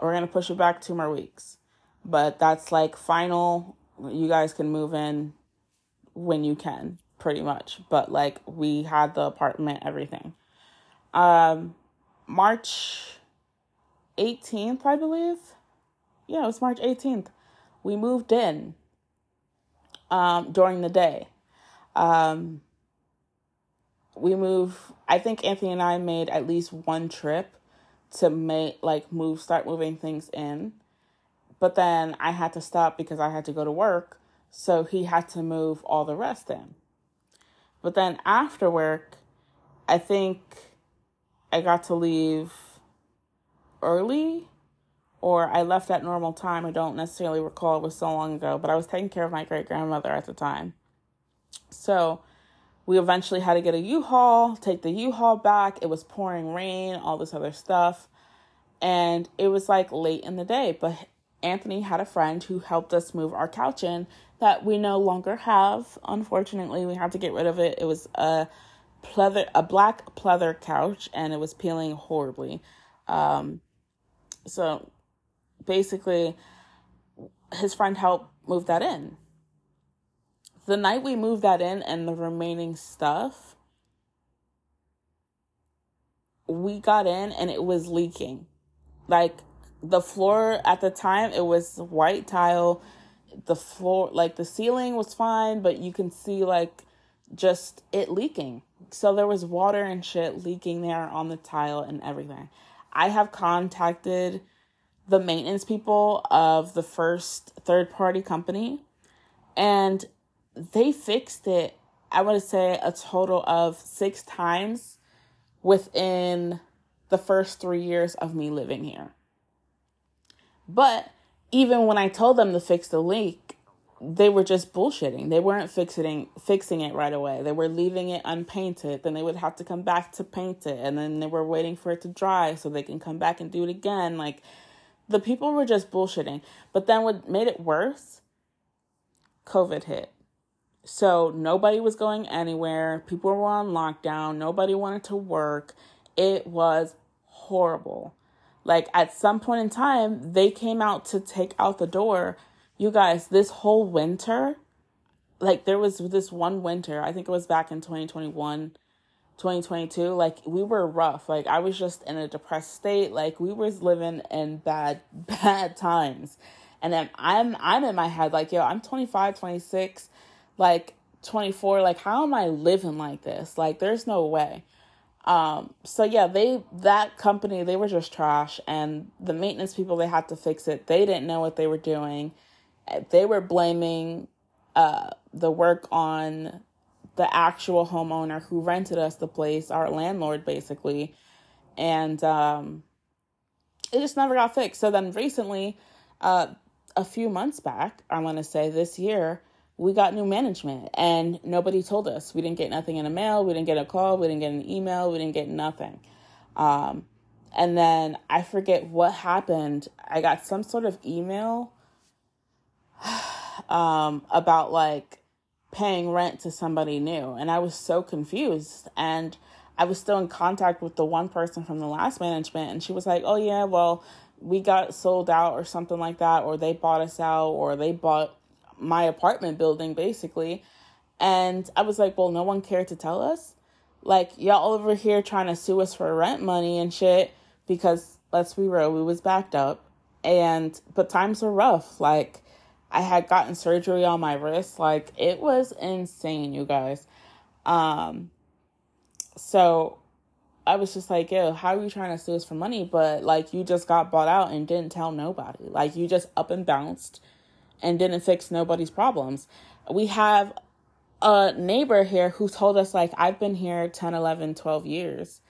We're going to push it back two more weeks. But that's like final you guys can move in when you can, pretty much. But like we had the apartment, everything. Um, March 18th, I believe. Yeah, it was March 18th. We moved in um, during the day. Um, we move. I think Anthony and I made at least one trip to make like move, start moving things in. But then I had to stop because I had to go to work. So he had to move all the rest in. But then after work, I think I got to leave early or I left at normal time. I don't necessarily recall, it was so long ago, but I was taking care of my great grandmother at the time. So we eventually had to get a U-Haul, take the U-Haul back. It was pouring rain, all this other stuff. And it was like late in the day, but Anthony had a friend who helped us move our couch in that we no longer have. Unfortunately, we had to get rid of it. It was a pleather a black pleather couch and it was peeling horribly. Um, so basically, his friend helped move that in. The night we moved that in and the remaining stuff, we got in and it was leaking. Like the floor at the time, it was white tile. The floor, like the ceiling was fine, but you can see like just it leaking. So there was water and shit leaking there on the tile and everything. I have contacted the maintenance people of the first third party company and they fixed it, I would say, a total of six times within the first three years of me living here. But even when I told them to fix the leak, they were just bullshitting. They weren't fixing fixing it right away. They were leaving it unpainted. Then they would have to come back to paint it, and then they were waiting for it to dry so they can come back and do it again. Like the people were just bullshitting. But then what made it worse? COVID hit. So nobody was going anywhere. People were on lockdown. Nobody wanted to work. It was horrible. Like at some point in time, they came out to take out the door you guys, this whole winter, like there was this one winter, I think it was back in 2021, 2022, like we were rough. Like I was just in a depressed state. Like we was living in bad, bad times. And then I'm I'm in my head like, yo, I'm 25, 26, like 24, like how am I living like this? Like there's no way. Um, so yeah, they that company, they were just trash and the maintenance people they had to fix it. They didn't know what they were doing they were blaming uh, the work on the actual homeowner who rented us the place, our landlord, basically. And um, it just never got fixed. So then recently, uh, a few months back, I want to say this year, we got new management and nobody told us. We didn't get nothing in the mail. We didn't get a call. We didn't get an email. We didn't get nothing. Um, and then I forget what happened. I got some sort of email um, about like paying rent to somebody new. And I was so confused. And I was still in contact with the one person from the last management. And she was like, oh, yeah, well, we got sold out or something like that. Or they bought us out or they bought my apartment building, basically. And I was like, well, no one cared to tell us. Like, y'all over here trying to sue us for rent money and shit because let's be real, we was backed up. And, but times were rough. Like, I had gotten surgery on my wrist. Like it was insane, you guys. Um so I was just like, yo, how are you trying to sue us for money? But like you just got bought out and didn't tell nobody. Like you just up and bounced and didn't fix nobody's problems. We have a neighbor here who told us like I've been here 10, 11, 12 years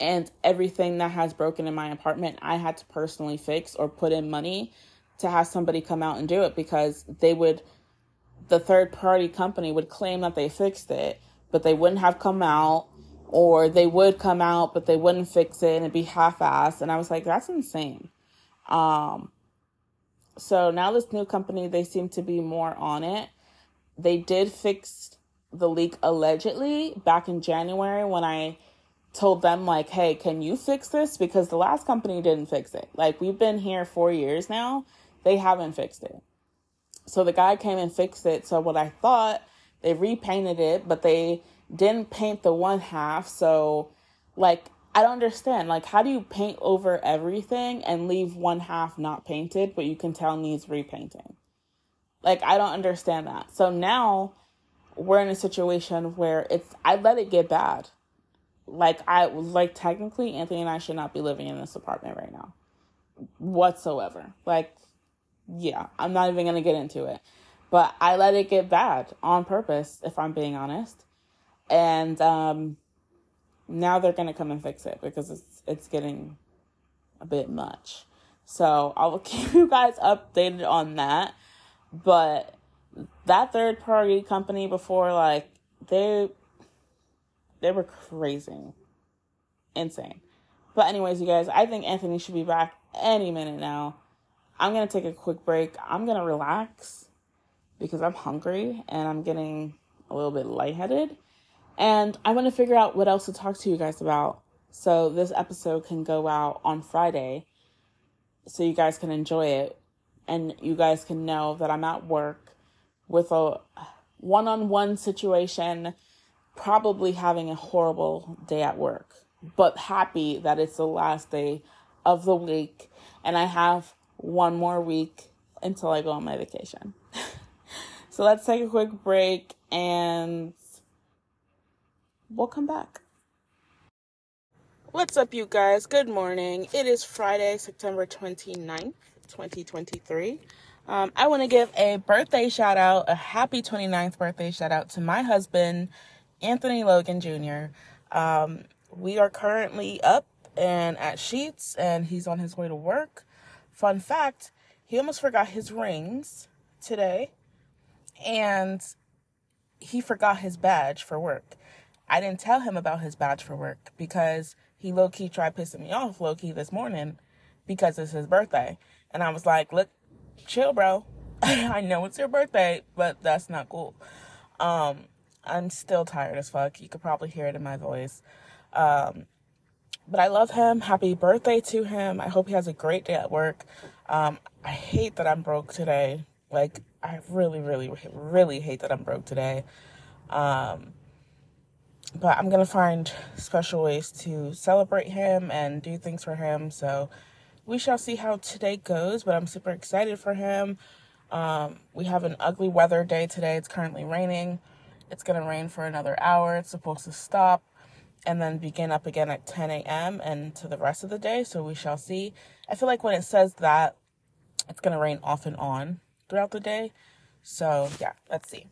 and everything that has broken in my apartment I had to personally fix or put in money to have somebody come out and do it because they would the third party company would claim that they fixed it, but they wouldn't have come out or they would come out but they wouldn't fix it and it'd be half assed and I was like, that's insane. Um so now this new company they seem to be more on it. They did fix the leak allegedly back in January when I told them like, "Hey, can you fix this?" because the last company didn't fix it. Like we've been here 4 years now they haven't fixed it. So the guy came and fixed it. So what I thought, they repainted it, but they didn't paint the one half. So like I don't understand. Like how do you paint over everything and leave one half not painted, but you can tell needs repainting? Like I don't understand that. So now we're in a situation where it's I let it get bad. Like I was like technically Anthony and I should not be living in this apartment right now. Whatsoever. Like yeah, I'm not even going to get into it. But I let it get bad on purpose, if I'm being honest. And um, now they're going to come and fix it because it's it's getting a bit much. So I will keep you guys updated on that. But that third party company before, like they they were crazy, insane. But anyways, you guys, I think Anthony should be back any minute now. I'm going to take a quick break. I'm going to relax because I'm hungry and I'm getting a little bit lightheaded. And I want to figure out what else to talk to you guys about. So this episode can go out on Friday so you guys can enjoy it and you guys can know that I'm at work with a one on one situation, probably having a horrible day at work, but happy that it's the last day of the week and I have one more week until I go on my vacation. so let's take a quick break and we'll come back. What's up, you guys? Good morning. It is Friday, September 29th, 2023. Um, I want to give a birthday shout out, a happy 29th birthday shout out to my husband, Anthony Logan Jr. Um, we are currently up and at Sheetz, and he's on his way to work. Fun fact he almost forgot his rings today, and he forgot his badge for work. I didn't tell him about his badge for work because he low key tried pissing me off low key this morning because it's his birthday. And I was like, look, chill, bro. I know it's your birthday, but that's not cool. Um, I'm still tired as fuck. You could probably hear it in my voice. Um, but I love him. Happy birthday to him. I hope he has a great day at work. Um, I hate that I'm broke today. Like, I really, really, really hate that I'm broke today. Um, but I'm gonna find special ways to celebrate him and do things for him. So we shall see how today goes. But I'm super excited for him. Um, we have an ugly weather day today. It's currently raining. It's gonna rain for another hour. It's supposed to stop and then begin up again at 10 a.m. and to the rest of the day. So we shall see. I feel like when it says that, it's gonna rain off and on throughout the day. So yeah, let's see.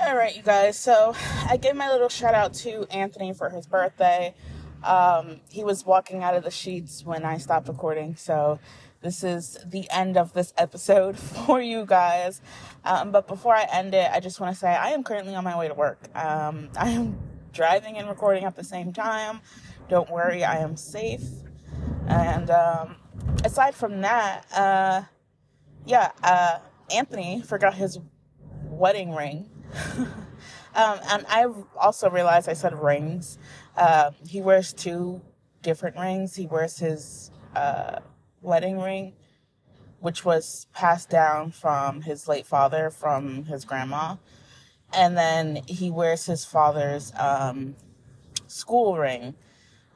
All right, you guys. So I gave my little shout out to Anthony for his birthday. Um, he was walking out of the Sheetz when I stopped recording. So this is the end of this episode for you guys. Um, but before I end it, I just want to say I am currently on my way to work. Um, I am driving and recording at the same time. Don't worry, I am safe. And um, aside from that, uh, yeah, uh, Anthony forgot his wedding ring um, and I also realized I said rings. Uh, he wears two different rings. He wears his uh, wedding ring, which was passed down from his late father from his grandma. And then he wears his father's um, school ring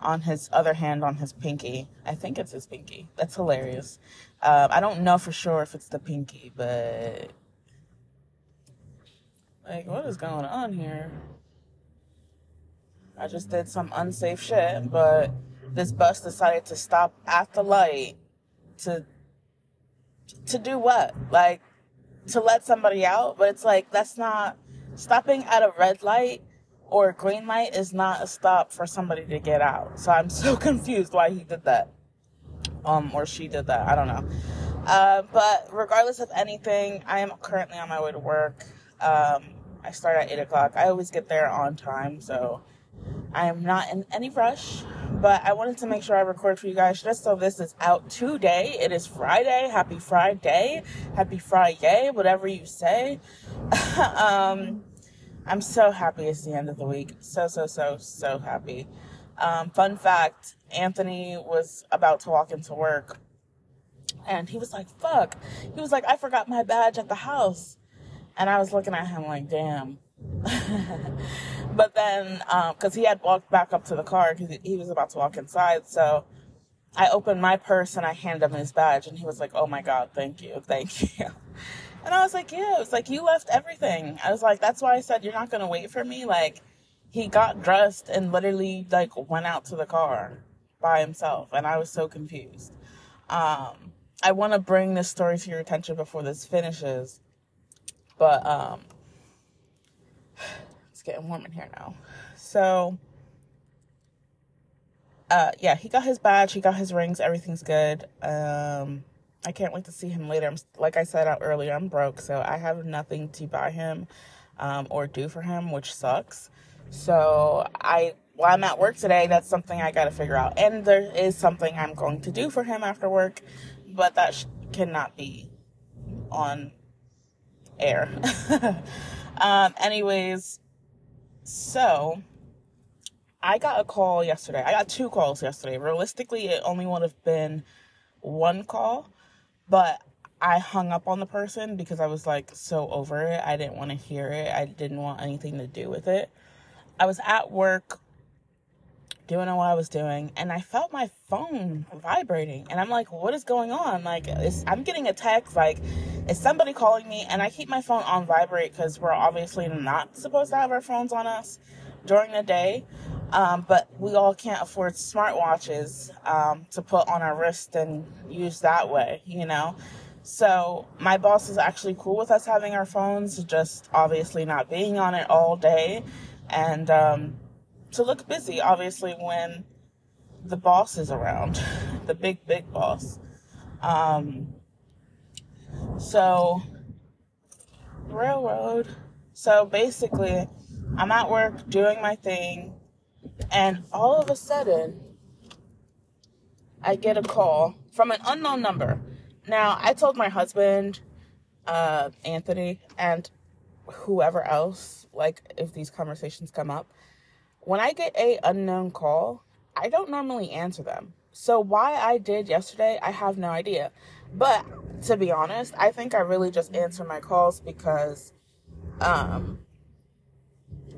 on his other hand on his pinky. I think it's his pinky. That's hilarious. Um, I don't know for sure if it's the pinky, but like, what is going on here? I just did some unsafe shit, but this bus decided to stop at the light to to do what? Like to let somebody out, but it's like that's not stopping at a red light or a green light is not a stop for somebody to get out. So I'm so confused why he did that. Um or she did that. I don't know. Uh, but regardless of anything, I am currently on my way to work. Um, I start at 8 o'clock. I always get there on time, so I am not in any rush. But I wanted to make sure I record for you guys just so this is out today. It is Friday. Happy Friday. Happy Friday, whatever you say. um, I'm so happy it's the end of the week. So, so, so, so happy. Um, fun fact Anthony was about to walk into work and he was like, fuck. He was like, I forgot my badge at the house. And I was looking at him like, damn. but then, because um, he had walked back up to the car because he was about to walk inside. So I opened my purse and I handed him his badge. And he was like, oh my God, thank you, thank you. And I was like, yeah, it was like, you left everything. I was like, that's why I said you're not going to wait for me. Like, he got dressed and literally, like, went out to the car by himself. And I was so confused. Um, I want to bring this story to your attention before this finishes but um, it's getting warm in here now. So, uh, yeah, he got his badge, he got his rings, everything's good. Um, I can't wait to see him later. I'm, like I said out earlier, I'm broke, so I have nothing to buy him um, or do for him, which sucks. So I, while I'm at work today, that's something I got to figure out. And there is something I'm going to do for him after work, but that sh- cannot be on air. um, anyways, So, I got a call yesterday. I got two calls yesterday. Realistically, it only would have been one call, but I hung up on the person because I was like so over it. I didn't want to hear it. I didn't want anything to do with it. I was at work doing what I was doing, and I felt my phone vibrating. And I'm like, what is going on? Like, I'm getting a text, like, is somebody calling me? And I keep my phone on vibrate because we're obviously not supposed to have our phones on us during the day. Um, but we all can't afford smartwatches um, to put on our wrist and use that way, you know? So my boss is actually cool with us having our phones, just obviously not being on it all day. And um, to look busy, obviously, when the boss is around, the big, big boss. Um, so, railroad. So basically, I'm at work doing my thing, and all of a sudden, I get a call from an unknown number. Now, I told my husband, uh, Anthony, and whoever else, like if these conversations come up, when I get a unknown call, I don't normally answer them. So why I did yesterday, I have no idea. But to be honest, I think I really just answer my calls because um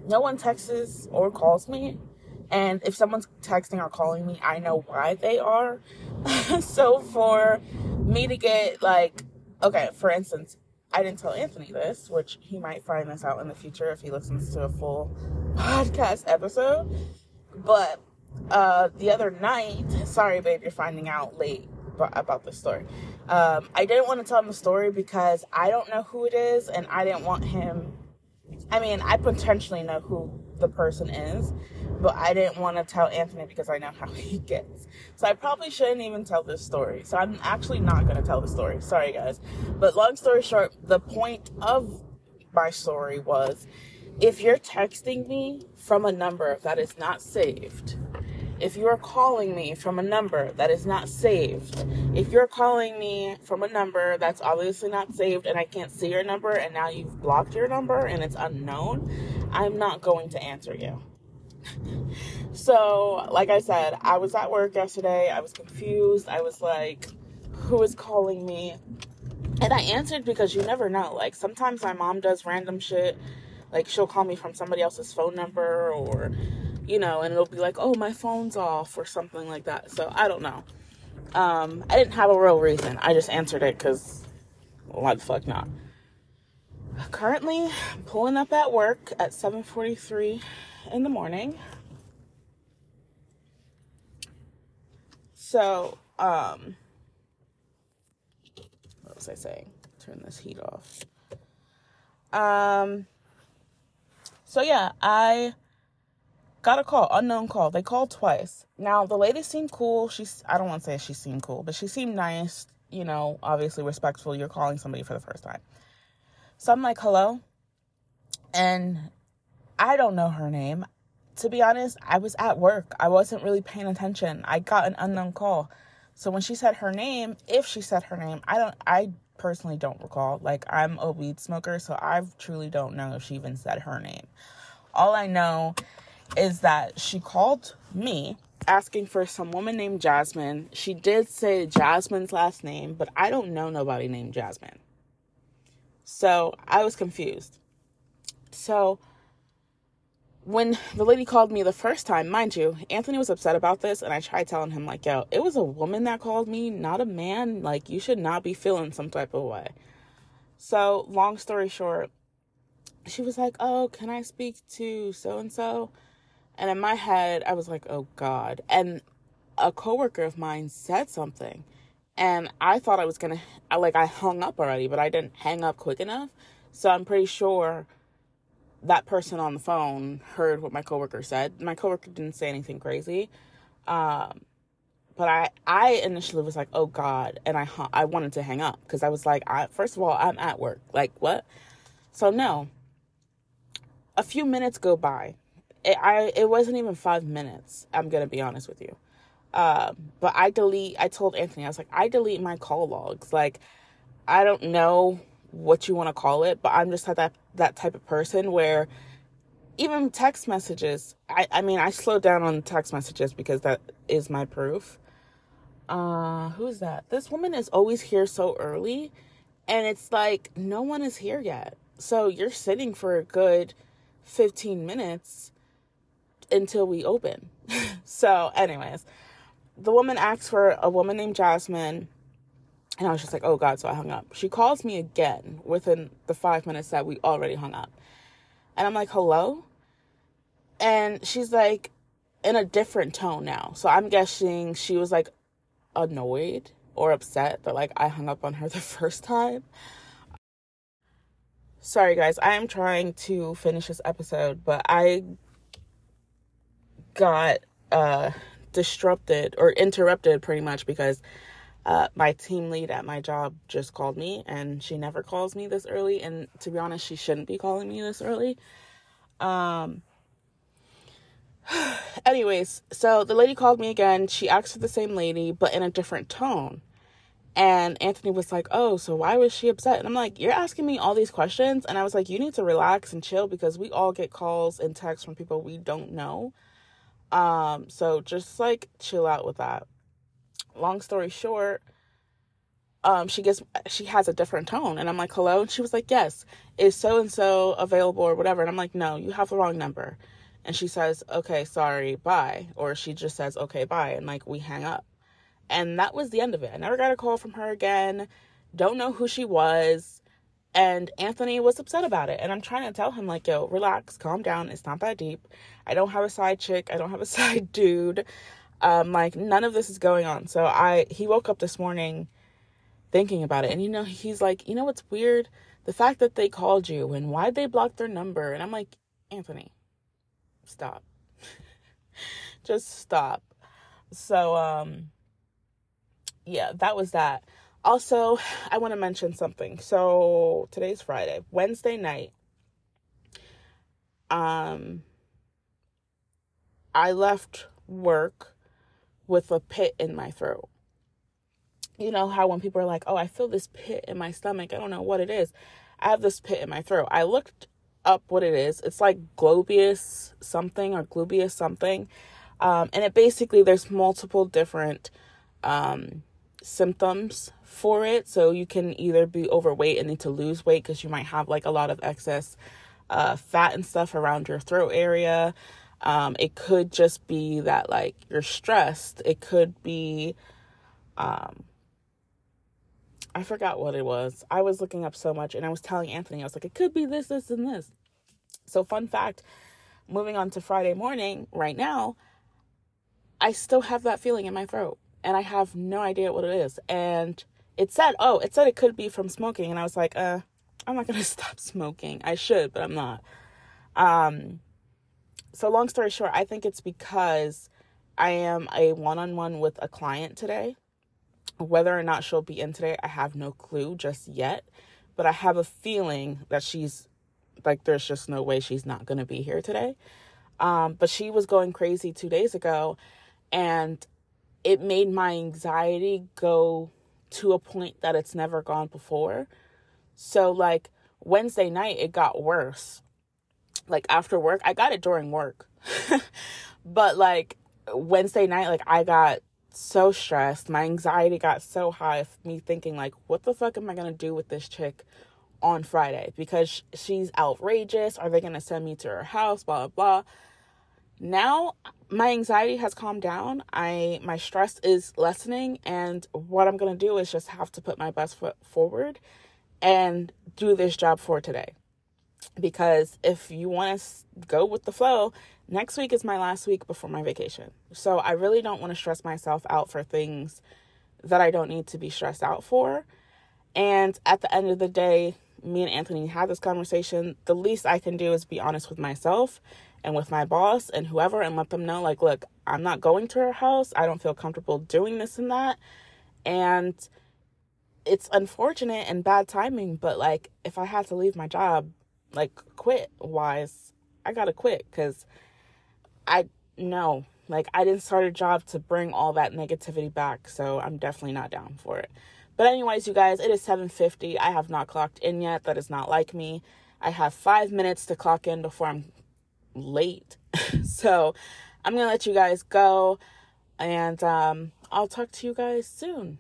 no one texts or calls me. And if someone's texting or calling me, I know why they are. so for me to get like okay, for instance, I didn't tell Anthony this, which he might find this out in the future if he listens to a full podcast episode. But uh, the other night, sorry, babe, you're finding out late about this story. Um, I didn't want to tell him the story because I don't know who it is, and I didn't want him. I mean, I potentially know who the person is, but I didn't want to tell Anthony because I know how he gets. So I probably shouldn't even tell this story. So I'm actually not going to tell the story. Sorry, guys. But long story short, the point of my story was if you're texting me from a number that is not saved, if you're calling me from a number that is not saved, if you're calling me from a number that's obviously not saved and I can't see your number and now you've blocked your number and it's unknown, I'm not going to answer you. so, like I said, I was at work yesterday. I was confused. I was like, who is calling me? And I answered because you never know. Like, sometimes my mom does random shit. Like, she'll call me from somebody else's phone number or you know, and it'll be like, oh, my phone's off or something like that. So I don't know. Um, I didn't have a real reason. I just answered it because why the fuck not? Currently, pulling up at work at 7:43 in the morning. So, um, what was I saying? Turn this heat off. Um, so yeah, I got a call, unknown call. They called twice. Now the lady seemed cool. She's I don't want to say she seemed cool, but she seemed nice, you know, obviously respectful. You're calling somebody for the first time. So I'm like, "Hello?" And I don't know her name. To be honest, I was at work. I wasn't really paying attention. I got an unknown call. So when she said her name, if she said her name, I don't I personally don't recall. Like I'm a weed smoker, so I truly don't know if she even said her name. All I know is that she called me asking for some woman named Jasmine. She did say Jasmine's last name, but I don't know nobody named Jasmine. So I was confused. So when the lady called me the first time, mind you, Anthony was upset about this, and I tried telling him, like, yo, it was a woman that called me, not a man. Like, you should not be feeling some type of way. So, long story short, she was like, oh, can I speak to so and so? And in my head, I was like, oh God. And a coworker of mine said something. And I thought I was going to, like, I hung up already, but I didn't hang up quick enough. So I'm pretty sure that person on the phone heard what my coworker said. My coworker didn't say anything crazy. Um, but I, I initially was like, oh God. And I, I wanted to hang up because I was like, I, first of all, I'm at work. Like, what? So, no. A few minutes go by it, I it wasn't even five minutes. I'm gonna be honest with you. Uh, but I delete. I told Anthony I was like, I delete my call logs. Like, I don't know what you want to call it, but I'm just that that type of person where even text messages. I, I mean, I slowed down on text messages because that is my proof. Uh, who's that? This woman is always here so early, and it's like no one is here yet. So you're sitting for a good 15 minutes until we open. so, anyways, the woman asks for a woman named Jasmine. And I was just like, oh God, so I hung up. She calls me again within the five minutes that we already hung up. And I'm like, hello? And she's like, in a different tone now. So I'm guessing she was like annoyed or upset that like I hung up on her the first time. Sorry guys, I am trying to finish this episode, but I got uh disrupted or interrupted pretty much because uh, my team lead at my job just called me and she never calls me this early and to be honest she shouldn't be calling me this early. Um anyways so the lady called me again. She asked for the same lady but in a different tone. And anthony was like oh so why was she upset? And i'm like you're asking me all these questions. And i was like you need to relax and chill because we all get calls and texts from people we don't know um so just like chill out with that long story short, um, she gets she has a different tone, and I'm like, hello, and she was like, yes, is so and so available or whatever, and I'm like, no, you have the wrong number, and she says, okay, sorry, bye, or she just says, okay, bye, and like we hang up, and that was the end of it. I never got a call from her again. Don't know who she was. And Anthony was upset about it. And I'm trying to tell him, like, yo, relax, calm down. It's not that deep. I don't have a side chick. I don't have a side dude. Um, like none of this is going on. So I he woke up this morning thinking about it, and you know he's like, you know what's weird? The fact that they called you and why'd they block their number? And I'm like, Anthony, stop, just stop. So um, yeah, that was that. Also, I want to mention something. So today's Friday, Wednesday night. Um, I left work with a pit in my throat. You know how when people are like, oh, I feel this pit in my stomach, I don't know what it is. I have this pit in my throat. I looked up what it is. It's like globius something or glubius something. Um, and it basically, there's multiple different um, symptoms for it. So you can either be overweight and need to lose weight because you might have like a lot of excess uh, fat and stuff around your throat area. Um, it could just be that like you're stressed. It could be um I forgot what it was. I was looking up so much and I was telling Anthony, I was like, it could be this, this, and this. So fun fact, moving on to Friday morning, right now, I still have that feeling in my throat. And I have no idea what it is. And it said, oh, it said it could be from smoking. And I was like, uh, I'm not gonna stop smoking. I should, but I'm not. Um so long story short, I think it's because I am a one-on-one with a client today. Whether or not she'll be in today, I have no clue just yet, but I have a feeling that she's like there's just no way she's not going to be here today. Um, but she was going crazy 2 days ago and it made my anxiety go to a point that it's never gone before. So like Wednesday night it got worse like after work. I got it during work. but like Wednesday night, like I got so stressed. My anxiety got so high of me thinking like, what the fuck am I gonna do with this chick on Friday? Because she's outrageous. Are they gonna send me to her house? Blah blah blah. Now my anxiety has calmed down. I my stress is lessening and what I'm gonna do is just have to put my best foot forward and do this job for today because if you want to go with the flow, next week is my last week before my vacation. So I really don't want to stress myself out for things that I don't need to be stressed out for. And at the end of the day, me and Anthony had this conversation. The least I can do is be honest with myself and with my boss and whoever and let them know like, look, I'm not going to her house. I don't feel comfortable doing this and that. And it's unfortunate and bad timing, but like if I had to leave my job, like quit wise, I gotta quit because I know like I didn't start a job to bring all that negativity back, so I'm definitely not down for it. But anyways, you guys, it is 7:50. I have not clocked in yet. That is not like me. I have 5 minutes to clock in before I'm late. so I'm going to let you guys go and um, I'll talk to you guys soon.